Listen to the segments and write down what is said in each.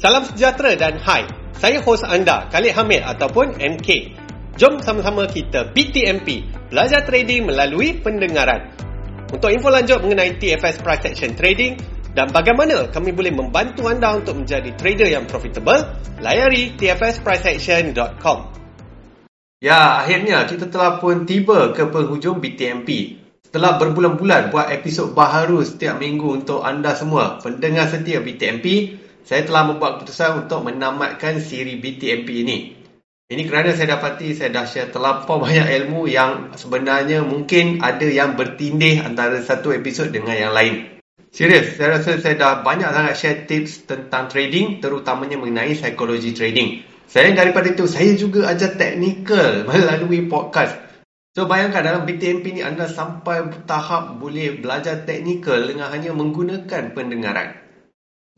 Salam sejahtera dan hai. Saya hos anda, Khalid Hamid ataupun MK. Jom sama-sama kita BTMP, belajar trading melalui pendengaran. Untuk info lanjut mengenai TFS Price Action Trading dan bagaimana kami boleh membantu anda untuk menjadi trader yang profitable, layari tfspriceaction.com. Ya, akhirnya kita telah pun tiba ke penghujung BTMP. Setelah berbulan-bulan buat episod baharu setiap minggu untuk anda semua, pendengar setia BTMP, saya telah membuat keputusan untuk menamatkan siri BTMP ini. Ini kerana saya dapati saya dah share terlampau banyak ilmu yang sebenarnya mungkin ada yang bertindih antara satu episod dengan yang lain. Serius, saya rasa saya dah banyak sangat share tips tentang trading terutamanya mengenai psikologi trading. Selain daripada itu, saya juga ajar teknikal melalui podcast. So bayangkan dalam BTMP ni anda sampai tahap boleh belajar teknikal dengan hanya menggunakan pendengaran.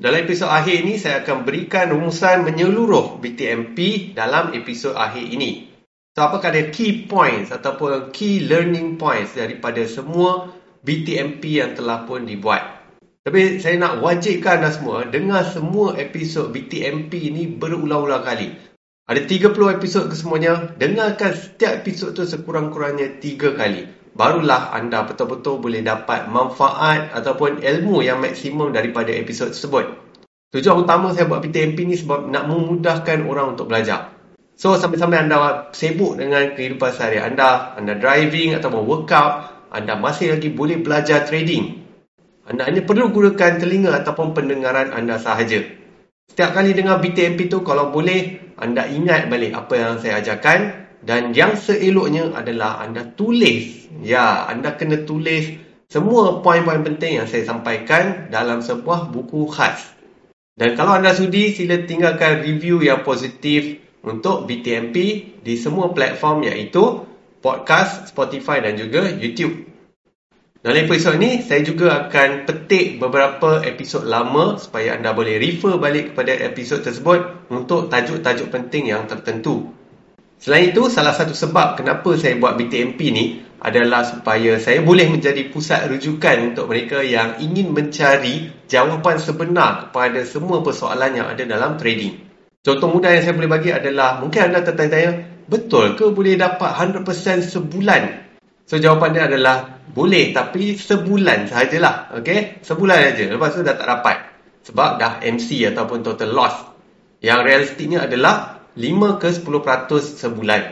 Dalam episod akhir ini, saya akan berikan rumusan menyeluruh BTMP dalam episod akhir ini. So, apakah ada key points ataupun key learning points daripada semua BTMP yang telah pun dibuat? Tapi saya nak wajibkan anda semua dengar semua episod BTMP ini berulang-ulang kali. Ada 30 episod kesemuanya, dengarkan setiap episod tu sekurang-kurangnya 3 kali barulah anda betul-betul boleh dapat manfaat ataupun ilmu yang maksimum daripada episod tersebut. Tujuan utama saya buat PTMP ni sebab nak memudahkan orang untuk belajar. So, sampai-sampai anda sibuk dengan kehidupan sehari anda, anda driving ataupun workout, anda masih lagi boleh belajar trading. Anda hanya perlu gunakan telinga ataupun pendengaran anda sahaja. Setiap kali dengar BTMP tu, kalau boleh, anda ingat balik apa yang saya ajarkan dan yang seeloknya adalah anda tulis. Ya, anda kena tulis semua poin-poin penting yang saya sampaikan dalam sebuah buku khas. Dan kalau anda sudi, sila tinggalkan review yang positif untuk BTMP di semua platform iaitu podcast, Spotify dan juga YouTube. Dalam episod ini, saya juga akan petik beberapa episod lama supaya anda boleh refer balik kepada episod tersebut untuk tajuk-tajuk penting yang tertentu. Selain itu, salah satu sebab kenapa saya buat BTMP ni adalah supaya saya boleh menjadi pusat rujukan untuk mereka yang ingin mencari jawapan sebenar kepada semua persoalan yang ada dalam trading. Contoh mudah yang saya boleh bagi adalah mungkin anda tertanya-tanya, betul ke boleh dapat 100% sebulan? So jawapan dia adalah boleh tapi sebulan sahajalah. Okay? Sebulan saja. Lepas tu dah tak dapat. Sebab dah MC ataupun total loss. Yang realistiknya adalah 5 ke 10% sebulan.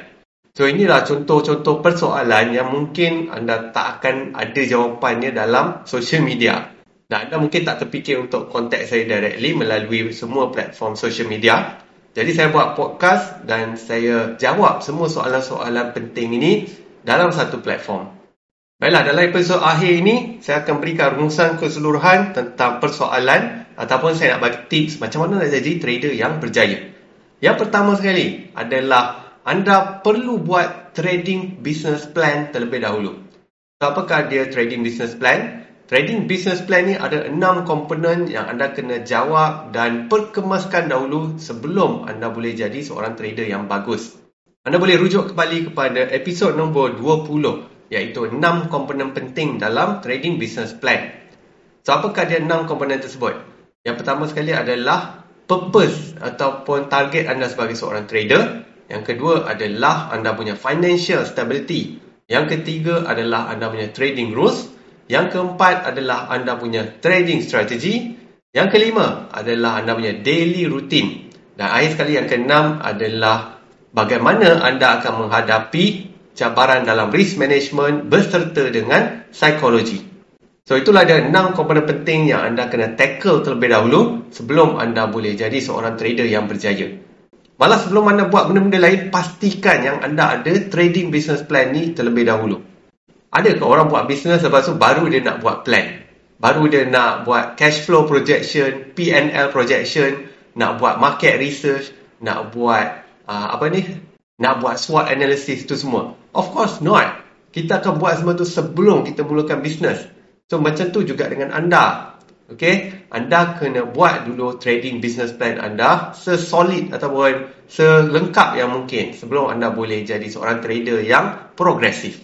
So inilah contoh-contoh persoalan yang mungkin anda tak akan ada jawapannya dalam social media. Dan anda mungkin tak terfikir untuk contact saya directly melalui semua platform social media. Jadi saya buat podcast dan saya jawab semua soalan-soalan penting ini dalam satu platform. Baiklah, dalam episod akhir ini, saya akan berikan rumusan keseluruhan tentang persoalan ataupun saya nak bagi tips macam mana nak jadi trader yang berjaya. Yang pertama sekali adalah anda perlu buat trading business plan terlebih dahulu. So, apakah dia trading business plan? Trading business plan ni ada enam komponen yang anda kena jawab dan perkemaskan dahulu sebelum anda boleh jadi seorang trader yang bagus. Anda boleh rujuk kembali kepada episod nombor 20 iaitu enam komponen penting dalam trading business plan. So, apakah dia enam komponen tersebut? Yang pertama sekali adalah purpose ataupun target anda sebagai seorang trader. Yang kedua adalah anda punya financial stability. Yang ketiga adalah anda punya trading rules. Yang keempat adalah anda punya trading strategy. Yang kelima adalah anda punya daily routine. Dan akhir sekali yang keenam adalah bagaimana anda akan menghadapi cabaran dalam risk management berserta dengan psikologi. So itulah ada enam komponen penting yang anda kena tackle terlebih dahulu sebelum anda boleh jadi seorang trader yang berjaya. Malah sebelum anda buat benda-benda lain, pastikan yang anda ada trading business plan ni terlebih dahulu. Ada ke orang buat business lepas tu baru dia nak buat plan? Baru dia nak buat cash flow projection, P&L projection, nak buat market research, nak buat uh, apa ni? Nak buat SWOT analysis tu semua. Of course not. Kita akan buat semua tu sebelum kita mulakan business. So macam tu juga dengan anda. Okay, anda kena buat dulu trading business plan anda sesolid ataupun selengkap yang mungkin sebelum anda boleh jadi seorang trader yang progresif.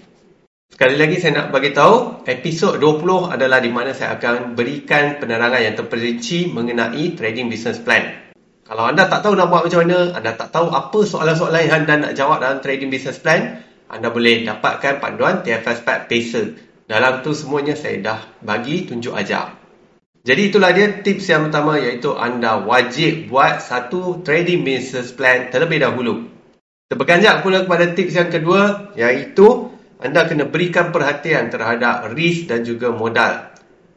Sekali lagi saya nak bagi tahu, episod 20 adalah di mana saya akan berikan penerangan yang terperinci mengenai trading business plan. Kalau anda tak tahu nak buat macam mana, anda tak tahu apa soalan-soalan yang anda nak jawab dalam trading business plan, anda boleh dapatkan panduan TFS Pack Pacer. Dalam tu semuanya saya dah bagi tunjuk ajar. Jadi itulah dia tips yang pertama iaitu anda wajib buat satu trading business plan terlebih dahulu. Terpeganjak pula kepada tips yang kedua iaitu anda kena berikan perhatian terhadap risk dan juga modal.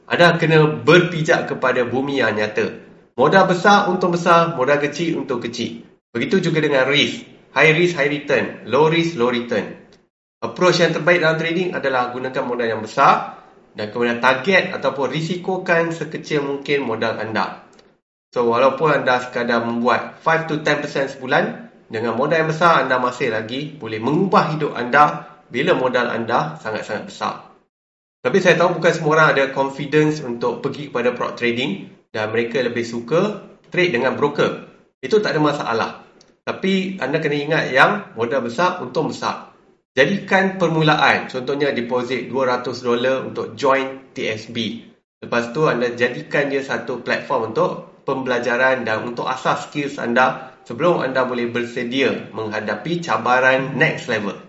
Anda kena berpijak kepada bumi yang nyata. Modal besar untuk besar, modal kecil untuk kecil. Begitu juga dengan risk. High risk, high return. Low risk, low return. Approach yang terbaik dalam trading adalah gunakan modal yang besar dan kemudian target ataupun risikokan sekecil mungkin modal anda. So, walaupun anda sekadar membuat 5 to 10% sebulan, dengan modal yang besar anda masih lagi boleh mengubah hidup anda bila modal anda sangat-sangat besar. Tapi saya tahu bukan semua orang ada confidence untuk pergi kepada prop trading dan mereka lebih suka trade dengan broker. Itu tak ada masalah. Tapi anda kena ingat yang modal besar untung besar. Jadikan permulaan, contohnya deposit 200 dolar untuk join TSB. Lepas tu anda jadikan dia satu platform untuk pembelajaran dan untuk asas skills anda sebelum anda boleh bersedia menghadapi cabaran next level.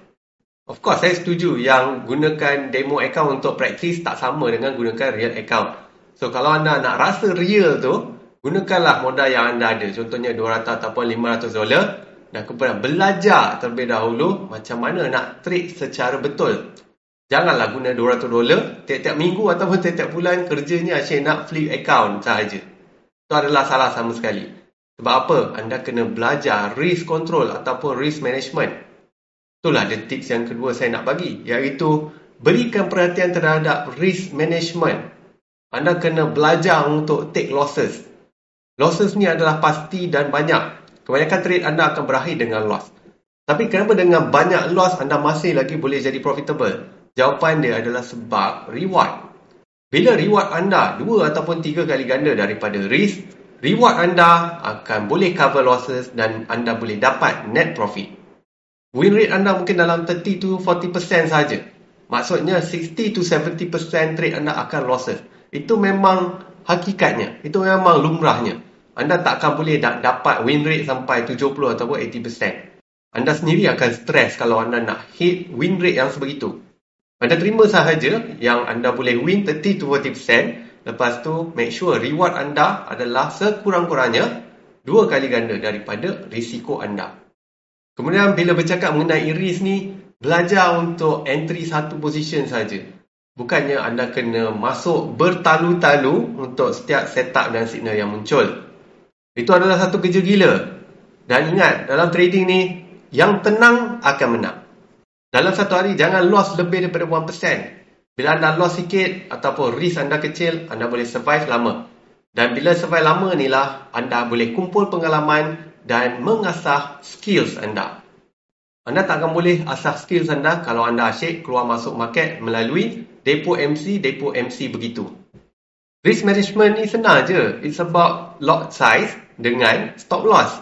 Of course, saya setuju yang gunakan demo account untuk praktis tak sama dengan gunakan real account. So kalau anda nak rasa real tu, gunakanlah modal yang anda ada. Contohnya 200 ataupun 500 dolar dan kemudian belajar terlebih dahulu macam mana nak trade secara betul. Janganlah guna 200 dolar tiap-tiap minggu ataupun tiap-tiap bulan kerjanya asyik nak flip account sahaja. Itu adalah salah sama sekali. Sebab apa? Anda kena belajar risk control ataupun risk management. Itulah the tips yang kedua saya nak bagi. Iaitu berikan perhatian terhadap risk management anda kena belajar untuk take losses. Losses ni adalah pasti dan banyak. Kebanyakan trade anda akan berakhir dengan loss. Tapi kenapa dengan banyak loss anda masih lagi boleh jadi profitable? Jawapan dia adalah sebab reward. Bila reward anda dua ataupun tiga kali ganda daripada risk, reward anda akan boleh cover losses dan anda boleh dapat net profit. Win rate anda mungkin dalam 30 to 40% saja. Maksudnya 60 to 70% trade anda akan losses. Itu memang hakikatnya. Itu memang lumrahnya. Anda tak akan boleh dapat win rate sampai 70 ataupun 80%. Anda sendiri akan stres kalau anda nak hit win rate yang sebegitu. Anda terima sahaja yang anda boleh win 30 to 40%. Lepas tu, make sure reward anda adalah sekurang-kurangnya dua kali ganda daripada risiko anda. Kemudian bila bercakap mengenai risk ni, belajar untuk entry satu position saja. Bukannya anda kena masuk bertalu-talu untuk setiap setup dan signal yang muncul. Itu adalah satu kerja gila. Dan ingat, dalam trading ni, yang tenang akan menang. Dalam satu hari, jangan loss lebih daripada 1%. Bila anda loss sikit ataupun risk anda kecil, anda boleh survive lama. Dan bila survive lama ni lah, anda boleh kumpul pengalaman dan mengasah skills anda. Anda tak akan boleh asah skills anda kalau anda asyik keluar masuk market melalui depo MC, depo MC begitu. Risk management ni senang je. It's about lot size dengan stop loss.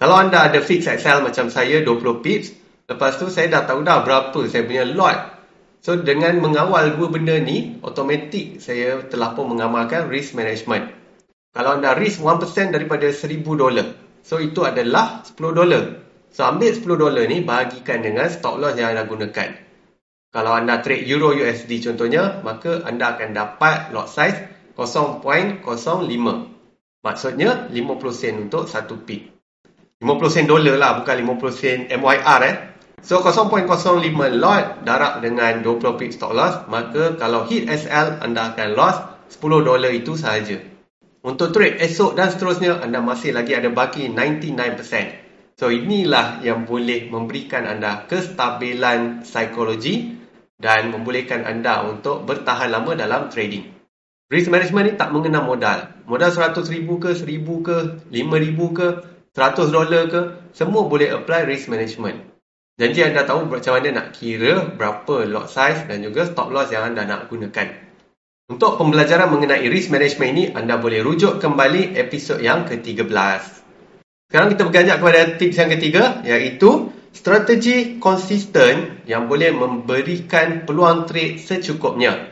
Kalau anda ada fixed Excel macam saya 20 pips, lepas tu saya dah tahu dah berapa saya punya lot. So dengan mengawal dua benda ni, automatik saya telah pun mengamalkan risk management. Kalau anda risk 1% daripada 1000 dolar, so itu adalah 10 dolar. So ambil 10 dolar ni bahagikan dengan stop loss yang anda gunakan. Kalau anda trade Euro USD contohnya, maka anda akan dapat lot size 0.05. Maksudnya 50 sen untuk satu pip. 50 sen dolar lah, bukan 50 sen MYR eh. So 0.05 lot darab dengan 20 pip stop loss, maka kalau hit SL anda akan loss 10 dolar itu sahaja. Untuk trade esok dan seterusnya, anda masih lagi ada baki 99%. So inilah yang boleh memberikan anda kestabilan psikologi dan membolehkan anda untuk bertahan lama dalam trading. Risk management ni tak mengenal modal. Modal RM100,000 ke, RM1,000 ke, RM5,000 ke, RM100 dolar ke, semua boleh apply risk management. Janji anda tahu macam mana nak kira berapa lot size dan juga stop loss yang anda nak gunakan. Untuk pembelajaran mengenai risk management ini, anda boleh rujuk kembali episod yang ke-13. Sekarang kita berganjak kepada tips yang ketiga, iaitu strategi konsisten yang boleh memberikan peluang trade secukupnya.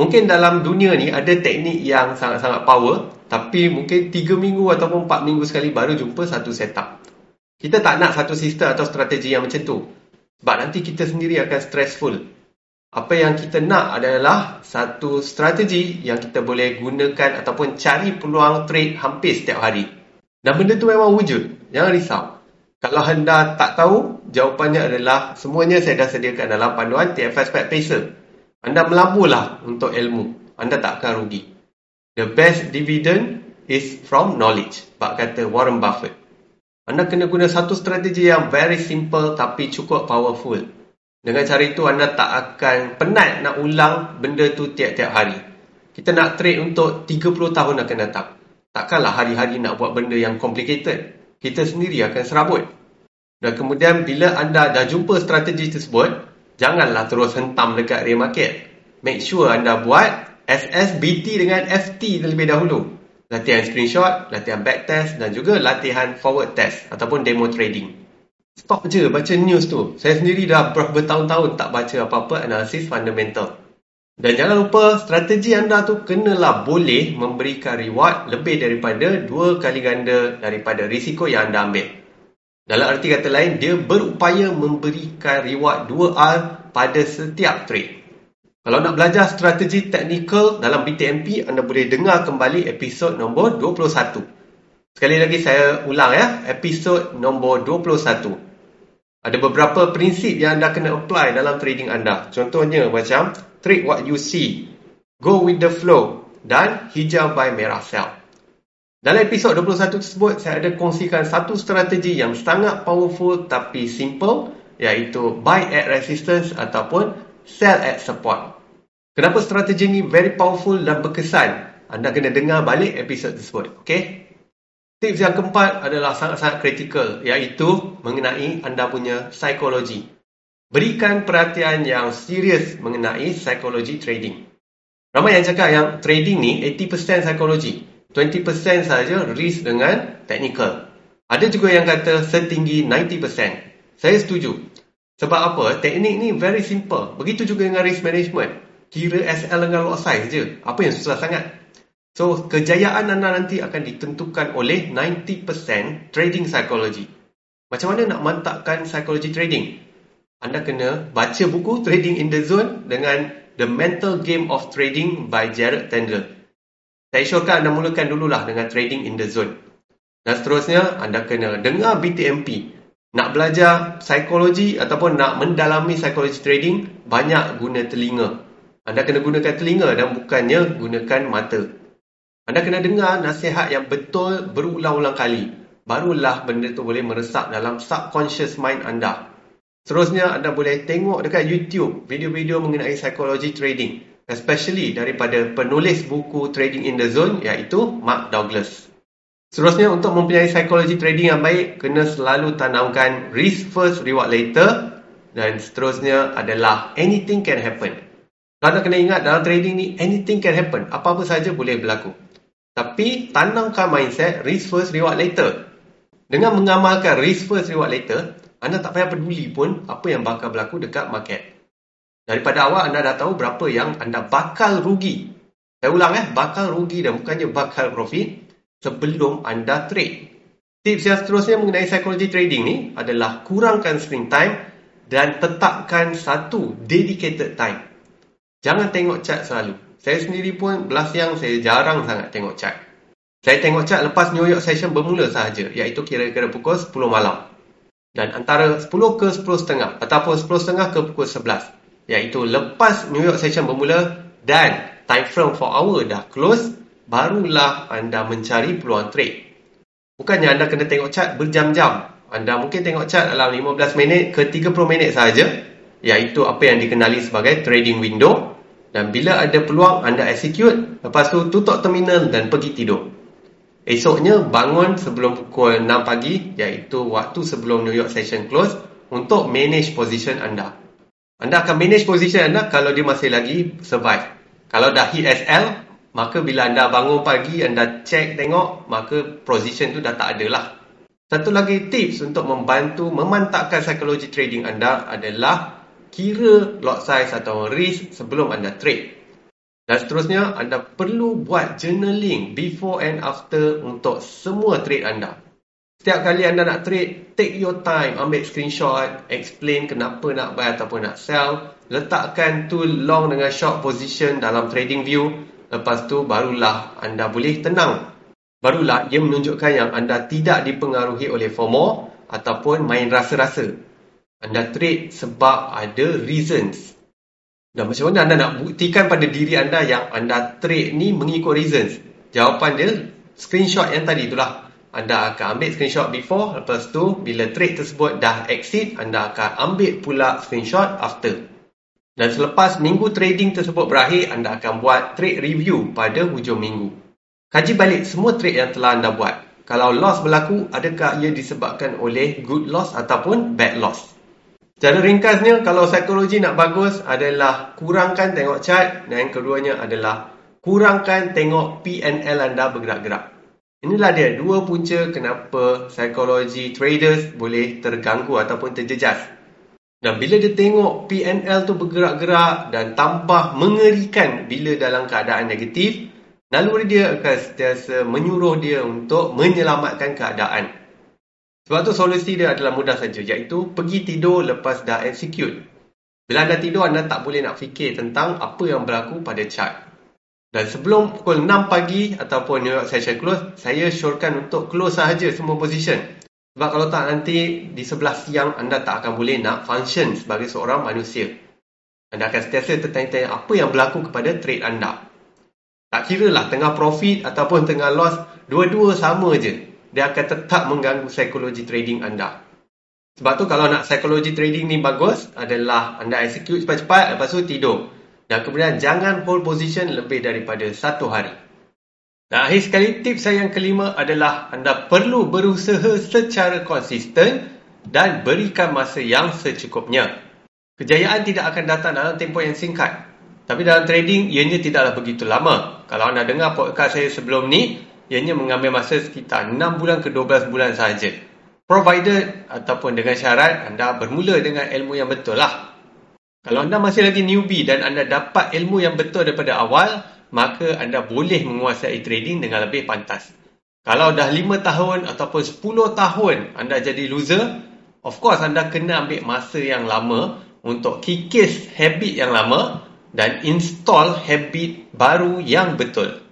Mungkin dalam dunia ni ada teknik yang sangat-sangat power Tapi mungkin 3 minggu ataupun 4 minggu sekali baru jumpa satu setup. Kita tak nak satu sistem atau strategi yang macam tu. Sebab nanti kita sendiri akan stressful. Apa yang kita nak adalah satu strategi yang kita boleh gunakan ataupun cari peluang trade hampir setiap hari. Dan benda tu memang wujud. Jangan risau. Kalau anda tak tahu, jawapannya adalah semuanya saya dah sediakan dalam panduan TFS Pet Pacer. Anda melaburlah untuk ilmu. Anda tak akan rugi. The best dividend is from knowledge. Pak kata Warren Buffett. Anda kena guna satu strategi yang very simple tapi cukup powerful. Dengan cara itu anda tak akan penat nak ulang benda tu tiap-tiap hari. Kita nak trade untuk 30 tahun akan datang. Takkanlah hari-hari nak buat benda yang complicated. Kita sendiri akan serabut. Dan kemudian bila anda dah jumpa strategi tersebut, janganlah terus hentam dekat real market. Make sure anda buat SSBT dengan FT terlebih dahulu. Latihan screenshot, latihan backtest dan juga latihan forward test ataupun demo trading. Stop je baca news tu. Saya sendiri dah bertahun-tahun tak baca apa-apa analisis fundamental. Dan jangan lupa strategi anda tu kenalah boleh memberikan reward lebih daripada dua kali ganda daripada risiko yang anda ambil. Dalam arti kata lain, dia berupaya memberikan reward 2R pada setiap trade. Kalau nak belajar strategi teknikal dalam BTMP, anda boleh dengar kembali episod nombor 21. Sekali lagi saya ulang ya, episod nombor 21. Ada beberapa prinsip yang anda kena apply dalam trading anda. Contohnya macam trade what you see, go with the flow dan hijau by merah sell. Dalam episod 21 tersebut, saya ada kongsikan satu strategi yang sangat powerful tapi simple iaitu buy at resistance ataupun sell at support. Kenapa strategi ini very powerful dan berkesan? Anda kena dengar balik episod tersebut. Okay? Tips yang keempat adalah sangat-sangat kritikal iaitu mengenai anda punya psikologi. Berikan perhatian yang serius mengenai psikologi trading. Ramai yang cakap yang trading ni 80% psikologi, 20% saja risk dengan technical. Ada juga yang kata setinggi 90%. Saya setuju. Sebab apa? Teknik ni very simple. Begitu juga dengan risk management. Kira SL dengan lot size je. Apa yang susah sangat? So, kejayaan anda nanti akan ditentukan oleh 90% trading psychology. Macam mana nak mantapkan psychology trading? Anda kena baca buku Trading in the Zone dengan The Mental Game of Trading by Jared Tendler. Saya syorkan anda mulakan dululah dengan Trading in the Zone. Dan seterusnya, anda kena dengar BTMP. Nak belajar psikologi ataupun nak mendalami psikologi trading, banyak guna telinga. Anda kena gunakan telinga dan bukannya gunakan mata. Anda kena dengar nasihat yang betul berulang-ulang kali. Barulah benda tu boleh meresap dalam subconscious mind anda. Seterusnya, anda boleh tengok dekat YouTube video-video mengenai psikologi trading. Especially daripada penulis buku Trading in the Zone iaitu Mark Douglas. Seterusnya, untuk mempunyai psikologi trading yang baik, kena selalu tanamkan risk first, reward later. Dan seterusnya adalah anything can happen. Anda kena ingat dalam trading ni, anything can happen. Apa-apa saja boleh berlaku. Tapi tanamkan mindset risk first reward later. Dengan mengamalkan risk first reward later, anda tak payah peduli pun apa yang bakal berlaku dekat market. Daripada awal anda dah tahu berapa yang anda bakal rugi. Saya ulang eh, bakal rugi dan bukannya bakal profit sebelum anda trade. Tips yang seterusnya mengenai psikologi trading ni adalah kurangkan screen time dan tetapkan satu dedicated time. Jangan tengok chart selalu. Saya sendiri pun belah siang saya jarang sangat tengok chart. Saya tengok chart lepas New York session bermula sahaja iaitu kira-kira pukul 10 malam. Dan antara 10 ke 10.30 ataupun 10.30 ke pukul 11 iaitu lepas New York session bermula dan time frame for hour dah close barulah anda mencari peluang trade. Bukannya anda kena tengok chart berjam-jam. Anda mungkin tengok chart dalam 15 minit ke 30 minit sahaja iaitu apa yang dikenali sebagai trading window dan bila ada peluang anda execute, lepas tu tutup terminal dan pergi tidur. Esoknya bangun sebelum pukul 6 pagi iaitu waktu sebelum New York session close untuk manage position anda. Anda akan manage position anda kalau dia masih lagi survive. Kalau dah hit SL, maka bila anda bangun pagi anda check tengok, maka position tu dah tak ada lah. Satu lagi tips untuk membantu memantapkan psikologi trading anda adalah kira lot size atau risk sebelum anda trade. Dan seterusnya, anda perlu buat journaling before and after untuk semua trade anda. Setiap kali anda nak trade, take your time, ambil screenshot, explain kenapa nak buy ataupun nak sell, letakkan tu long dengan short position dalam trading view, lepas tu barulah anda boleh tenang. Barulah ia menunjukkan yang anda tidak dipengaruhi oleh FOMO ataupun main rasa-rasa. Anda trade sebab ada reasons. Dan macam mana anda nak buktikan pada diri anda yang anda trade ni mengikut reasons? Jawapan dia screenshot yang tadi itulah. Anda akan ambil screenshot before, lepas tu bila trade tersebut dah exit, anda akan ambil pula screenshot after. Dan selepas minggu trading tersebut berakhir, anda akan buat trade review pada hujung minggu. Kaji balik semua trade yang telah anda buat. Kalau loss berlaku, adakah ia disebabkan oleh good loss ataupun bad loss? Cara ringkasnya, kalau psikologi nak bagus adalah kurangkan tengok chart dan yang keduanya adalah kurangkan tengok PNL anda bergerak-gerak. Inilah dia dua punca kenapa psikologi traders boleh terganggu ataupun terjejas. Dan bila dia tengok PNL tu bergerak-gerak dan tambah mengerikan bila dalam keadaan negatif, naluri dia akan sentiasa menyuruh dia untuk menyelamatkan keadaan. Sebab tu solusi dia adalah mudah saja iaitu pergi tidur lepas dah execute. Bila anda tidur anda tak boleh nak fikir tentang apa yang berlaku pada chart. Dan sebelum pukul 6 pagi ataupun New York session close, saya syorkan untuk close sahaja semua position. Sebab kalau tak nanti di sebelah siang anda tak akan boleh nak function sebagai seorang manusia. Anda akan sentiasa tertanya-tanya apa yang berlaku kepada trade anda. Tak kira lah tengah profit ataupun tengah loss, dua-dua sama je dia akan tetap mengganggu psikologi trading anda. Sebab tu kalau nak psikologi trading ni bagus adalah anda execute cepat-cepat lepas tu tidur. Dan kemudian jangan hold position lebih daripada satu hari. Dan akhir sekali tips saya yang kelima adalah anda perlu berusaha secara konsisten dan berikan masa yang secukupnya. Kejayaan tidak akan datang dalam tempoh yang singkat. Tapi dalam trading, ianya tidaklah begitu lama. Kalau anda dengar podcast saya sebelum ni, ianya mengambil masa sekitar 6 bulan ke 12 bulan sahaja. Provided ataupun dengan syarat anda bermula dengan ilmu yang betul lah. Kalau anda masih lagi newbie dan anda dapat ilmu yang betul daripada awal, maka anda boleh menguasai trading dengan lebih pantas. Kalau dah 5 tahun ataupun 10 tahun anda jadi loser, of course anda kena ambil masa yang lama untuk kikis habit yang lama dan install habit baru yang betul.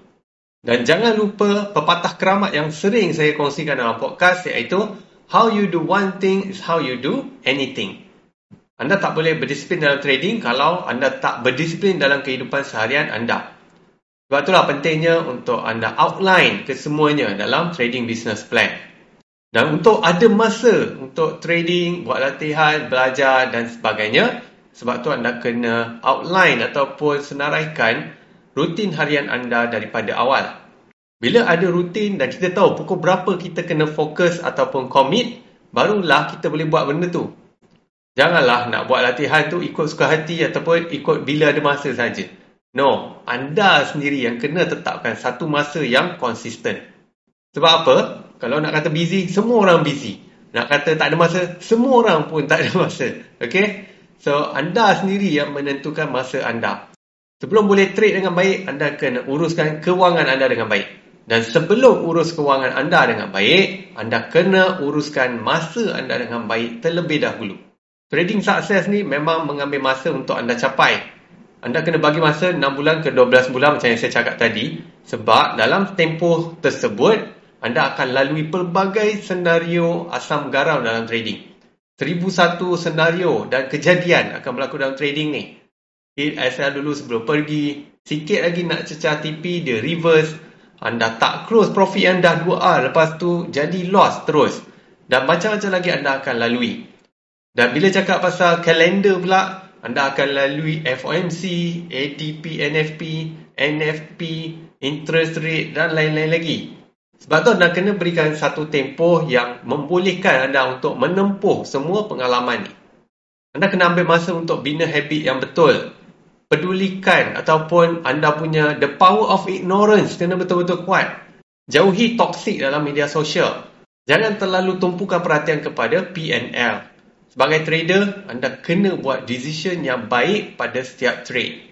Dan jangan lupa pepatah keramat yang sering saya kongsikan dalam podcast iaitu How you do one thing is how you do anything. Anda tak boleh berdisiplin dalam trading kalau anda tak berdisiplin dalam kehidupan seharian anda. Sebab itulah pentingnya untuk anda outline kesemuanya dalam trading business plan. Dan untuk ada masa untuk trading, buat latihan, belajar dan sebagainya, sebab tu anda kena outline ataupun senaraikan rutin harian anda daripada awal. Bila ada rutin dan kita tahu pukul berapa kita kena fokus ataupun commit, barulah kita boleh buat benda tu. Janganlah nak buat latihan tu ikut suka hati ataupun ikut bila ada masa saja. No, anda sendiri yang kena tetapkan satu masa yang konsisten. Sebab apa? Kalau nak kata busy, semua orang busy. Nak kata tak ada masa, semua orang pun tak ada masa. Okay? So, anda sendiri yang menentukan masa anda. Sebelum boleh trade dengan baik, anda kena uruskan kewangan anda dengan baik. Dan sebelum urus kewangan anda dengan baik, anda kena uruskan masa anda dengan baik terlebih dahulu. Trading sukses ni memang mengambil masa untuk anda capai. Anda kena bagi masa 6 bulan ke 12 bulan macam yang saya cakap tadi. Sebab dalam tempoh tersebut, anda akan lalui pelbagai senario asam garam dalam trading. 1001 senario dan kejadian akan berlaku dalam trading ni hit SL dulu sebelum pergi. Sikit lagi nak cecah TP, dia reverse. Anda tak close profit yang dah 2R. Lepas tu jadi loss terus. Dan macam-macam lagi anda akan lalui. Dan bila cakap pasal kalender pula, anda akan lalui FOMC, ATP, NFP, NFP, interest rate dan lain-lain lagi. Sebab tu anda kena berikan satu tempoh yang membolehkan anda untuk menempuh semua pengalaman ni. Anda kena ambil masa untuk bina habit yang betul pedulikan ataupun anda punya the power of ignorance kena betul-betul kuat. Jauhi toksik dalam media sosial. Jangan terlalu tumpukan perhatian kepada PNL. Sebagai trader, anda kena buat decision yang baik pada setiap trade.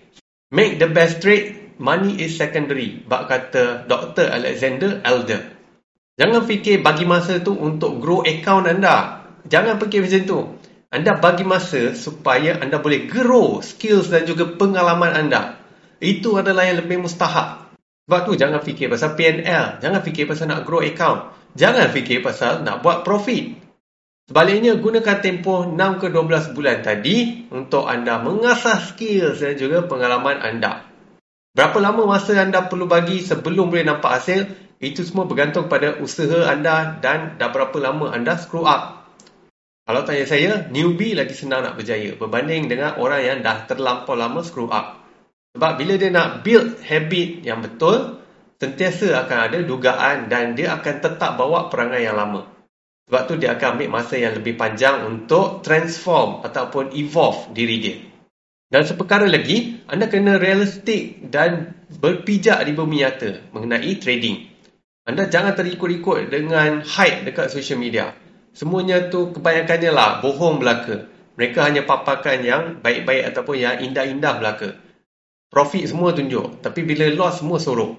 Make the best trade money is secondary. Bak kata Dr. Alexander Elder. Jangan fikir bagi masa tu untuk grow account anda. Jangan fikir macam tu. Anda bagi masa supaya anda boleh grow skills dan juga pengalaman anda. Itu adalah yang lebih mustahak. Sebab tu jangan fikir pasal PNL. Jangan fikir pasal nak grow account. Jangan fikir pasal nak buat profit. Sebaliknya, gunakan tempoh 6 ke 12 bulan tadi untuk anda mengasah skills dan juga pengalaman anda. Berapa lama masa anda perlu bagi sebelum boleh nampak hasil, itu semua bergantung pada usaha anda dan dah berapa lama anda screw up. Kalau tanya saya, newbie lagi senang nak berjaya berbanding dengan orang yang dah terlampau lama screw up. Sebab bila dia nak build habit yang betul, sentiasa akan ada dugaan dan dia akan tetap bawa perangai yang lama. Sebab tu dia akan ambil masa yang lebih panjang untuk transform ataupun evolve diri dia. Dan seperkara lagi, anda kena realistik dan berpijak di bumi nyata mengenai trading. Anda jangan terikut-ikut dengan hype dekat social media. Semuanya tu kebanyakannya lah bohong belaka. Mereka hanya paparkan yang baik-baik ataupun yang indah-indah belaka. Profit semua tunjuk. Tapi bila loss semua sorok.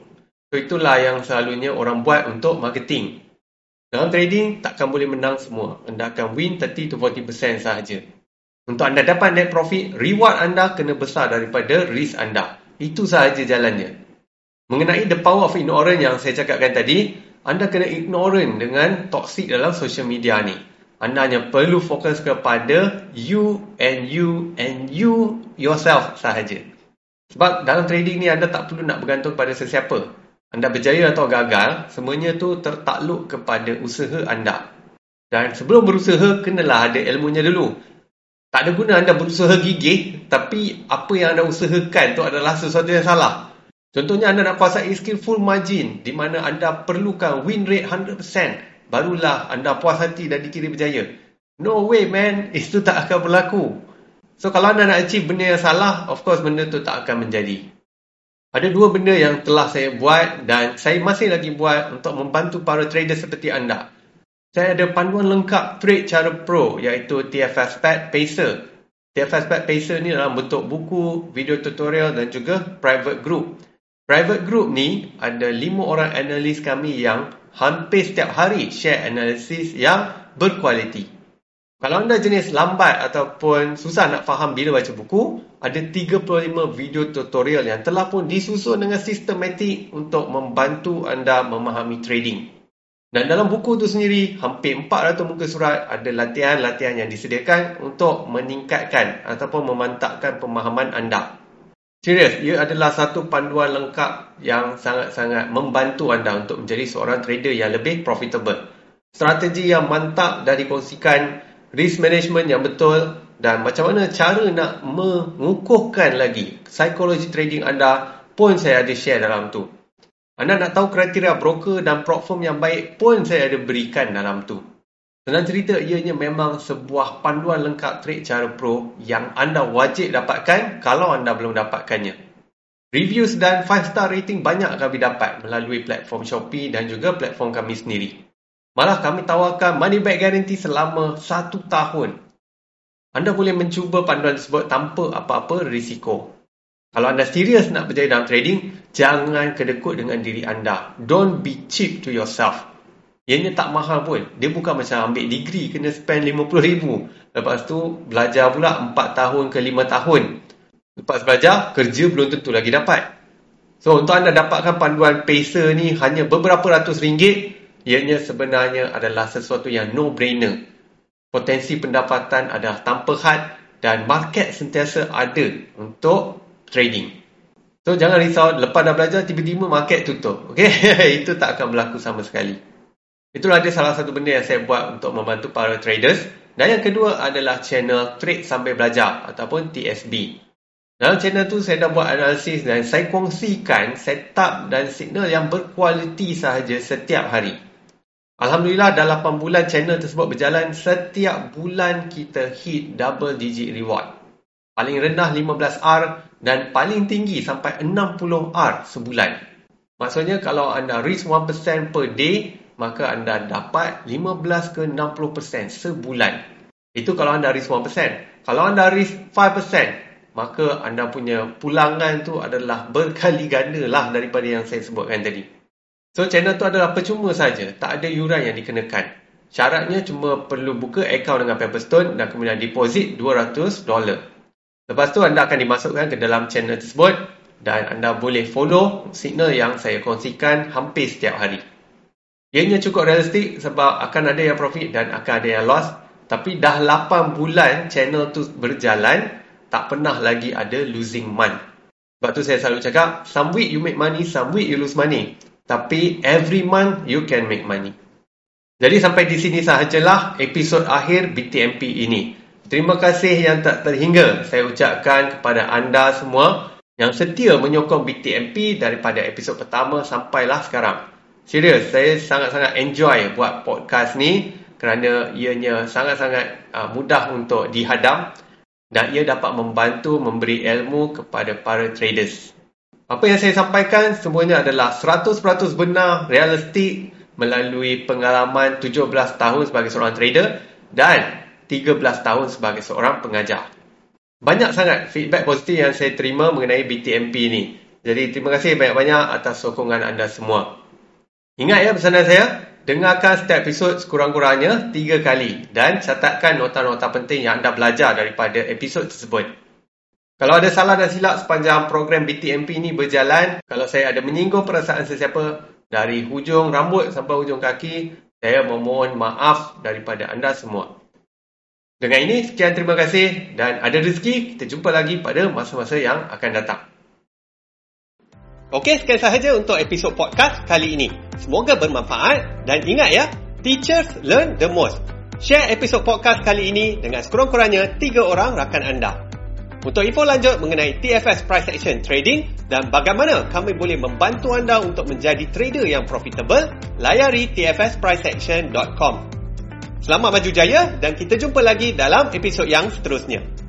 So itulah yang selalunya orang buat untuk marketing. Dalam trading, takkan boleh menang semua. Anda akan win 30-40% sahaja. Untuk anda dapat net profit, reward anda kena besar daripada risk anda. Itu sahaja jalannya. Mengenai the power of ignorance yang saya cakapkan tadi, anda kena ignorant dengan toxic dalam social media ni. Anda hanya perlu fokus kepada you and you and you yourself sahaja. Sebab dalam trading ni anda tak perlu nak bergantung pada sesiapa. Anda berjaya atau gagal, semuanya tu tertakluk kepada usaha anda. Dan sebelum berusaha, kenalah ada ilmunya dulu. Tak ada guna anda berusaha gigih, tapi apa yang anda usahakan tu adalah sesuatu yang salah. Contohnya anda nak kuasai skill full margin di mana anda perlukan win rate 100%, barulah anda puas hati dan dikira berjaya. No way man, itu tak akan berlaku. So kalau anda nak achieve benda yang salah, of course benda tu tak akan menjadi. Ada dua benda yang telah saya buat dan saya masih lagi buat untuk membantu para trader seperti anda. Saya ada panduan lengkap trade cara pro iaitu TFS Pad Pacer. TFS Pad Pacer ni dalam bentuk buku, video tutorial dan juga private group. Private group ni ada lima orang analis kami yang hampir setiap hari share analisis yang berkualiti. Kalau anda jenis lambat ataupun susah nak faham bila baca buku, ada 35 video tutorial yang telah pun disusun dengan sistematik untuk membantu anda memahami trading. Dan dalam buku itu sendiri, hampir 400 muka surat ada latihan-latihan yang disediakan untuk meningkatkan ataupun memantapkan pemahaman anda. Serius, ia adalah satu panduan lengkap yang sangat-sangat membantu anda untuk menjadi seorang trader yang lebih profitable. Strategi yang mantap dah dikongsikan risk management yang betul dan macam mana cara nak mengukuhkan lagi psikologi trading anda pun saya ada share dalam tu. Anda nak tahu kriteria broker dan prop firm yang baik pun saya ada berikan dalam tu. Senang cerita, ianya memang sebuah panduan lengkap trade cara pro yang anda wajib dapatkan kalau anda belum dapatkannya. Reviews dan 5 star rating banyak kami dapat melalui platform Shopee dan juga platform kami sendiri. Malah kami tawarkan money back guarantee selama satu tahun. Anda boleh mencuba panduan tersebut tanpa apa-apa risiko. Kalau anda serius nak berjaya dalam trading, jangan kedekut dengan diri anda. Don't be cheap to yourself. Ianya tak mahal pun. Dia bukan macam ambil degree kena spend RM50,000. Lepas tu belajar pula 4 tahun ke 5 tahun. Lepas belajar, kerja belum tentu lagi dapat. So untuk anda dapatkan panduan pacer ni hanya beberapa ratus ringgit, ianya sebenarnya adalah sesuatu yang no-brainer. Potensi pendapatan adalah tanpa had dan market sentiasa ada untuk trading. So jangan risau, lepas dah belajar tiba-tiba market tutup. Okay? Itu tak akan berlaku sama sekali. Itulah dia salah satu benda yang saya buat untuk membantu para traders. Dan yang kedua adalah channel Trade Sambil Belajar ataupun TSB. Dalam channel tu saya dah buat analisis dan saya kongsikan setup dan signal yang berkualiti sahaja setiap hari. Alhamdulillah dalam 8 bulan channel tersebut berjalan setiap bulan kita hit double digit reward. Paling rendah 15R dan paling tinggi sampai 60R sebulan. Maksudnya kalau anda risk 1% per day, maka anda dapat 15 ke 60% sebulan. Itu kalau anda risk 1%. Kalau anda risk 5%, maka anda punya pulangan tu adalah berkali ganda lah daripada yang saya sebutkan tadi. So channel tu adalah percuma saja, tak ada yuran yang dikenakan. Syaratnya cuma perlu buka akaun dengan Pepperstone dan kemudian deposit 200 dolar. Lepas tu anda akan dimasukkan ke dalam channel tersebut dan anda boleh follow signal yang saya kongsikan hampir setiap hari. Ianya cukup realistik sebab akan ada yang profit dan akan ada yang loss. Tapi dah 8 bulan channel tu berjalan, tak pernah lagi ada losing month. Sebab tu saya selalu cakap, some week you make money, some week you lose money. Tapi every month you can make money. Jadi sampai di sini sahajalah episod akhir BTMP ini. Terima kasih yang tak terhingga saya ucapkan kepada anda semua yang setia menyokong BTMP daripada episod pertama sampailah sekarang. Serius, saya sangat-sangat enjoy buat podcast ni kerana ianya sangat-sangat uh, mudah untuk dihadam dan ia dapat membantu memberi ilmu kepada para traders. Apa yang saya sampaikan semuanya adalah 100% benar, realistik melalui pengalaman 17 tahun sebagai seorang trader dan 13 tahun sebagai seorang pengajar. Banyak sangat feedback positif yang saya terima mengenai BTMP ini. Jadi terima kasih banyak-banyak atas sokongan anda semua. Ingat ya pesanan saya, dengarkan setiap episod sekurang-kurangnya 3 kali dan catatkan nota-nota penting yang anda belajar daripada episod tersebut. Kalau ada salah dan silap sepanjang program BTMP ini berjalan, kalau saya ada menyinggung perasaan sesiapa, dari hujung rambut sampai hujung kaki, saya memohon maaf daripada anda semua. Dengan ini, sekian terima kasih dan ada rezeki, kita jumpa lagi pada masa-masa yang akan datang. Okey, sekian sahaja untuk episod podcast kali ini. Semoga bermanfaat dan ingat ya, teachers learn the most. Share episod podcast kali ini dengan sekurang-kurangnya tiga orang rakan anda. Untuk info lanjut mengenai TFS Price Action Trading dan bagaimana kami boleh membantu anda untuk menjadi trader yang profitable, layari tfspriceaction.com. Selamat maju jaya dan kita jumpa lagi dalam episod yang seterusnya.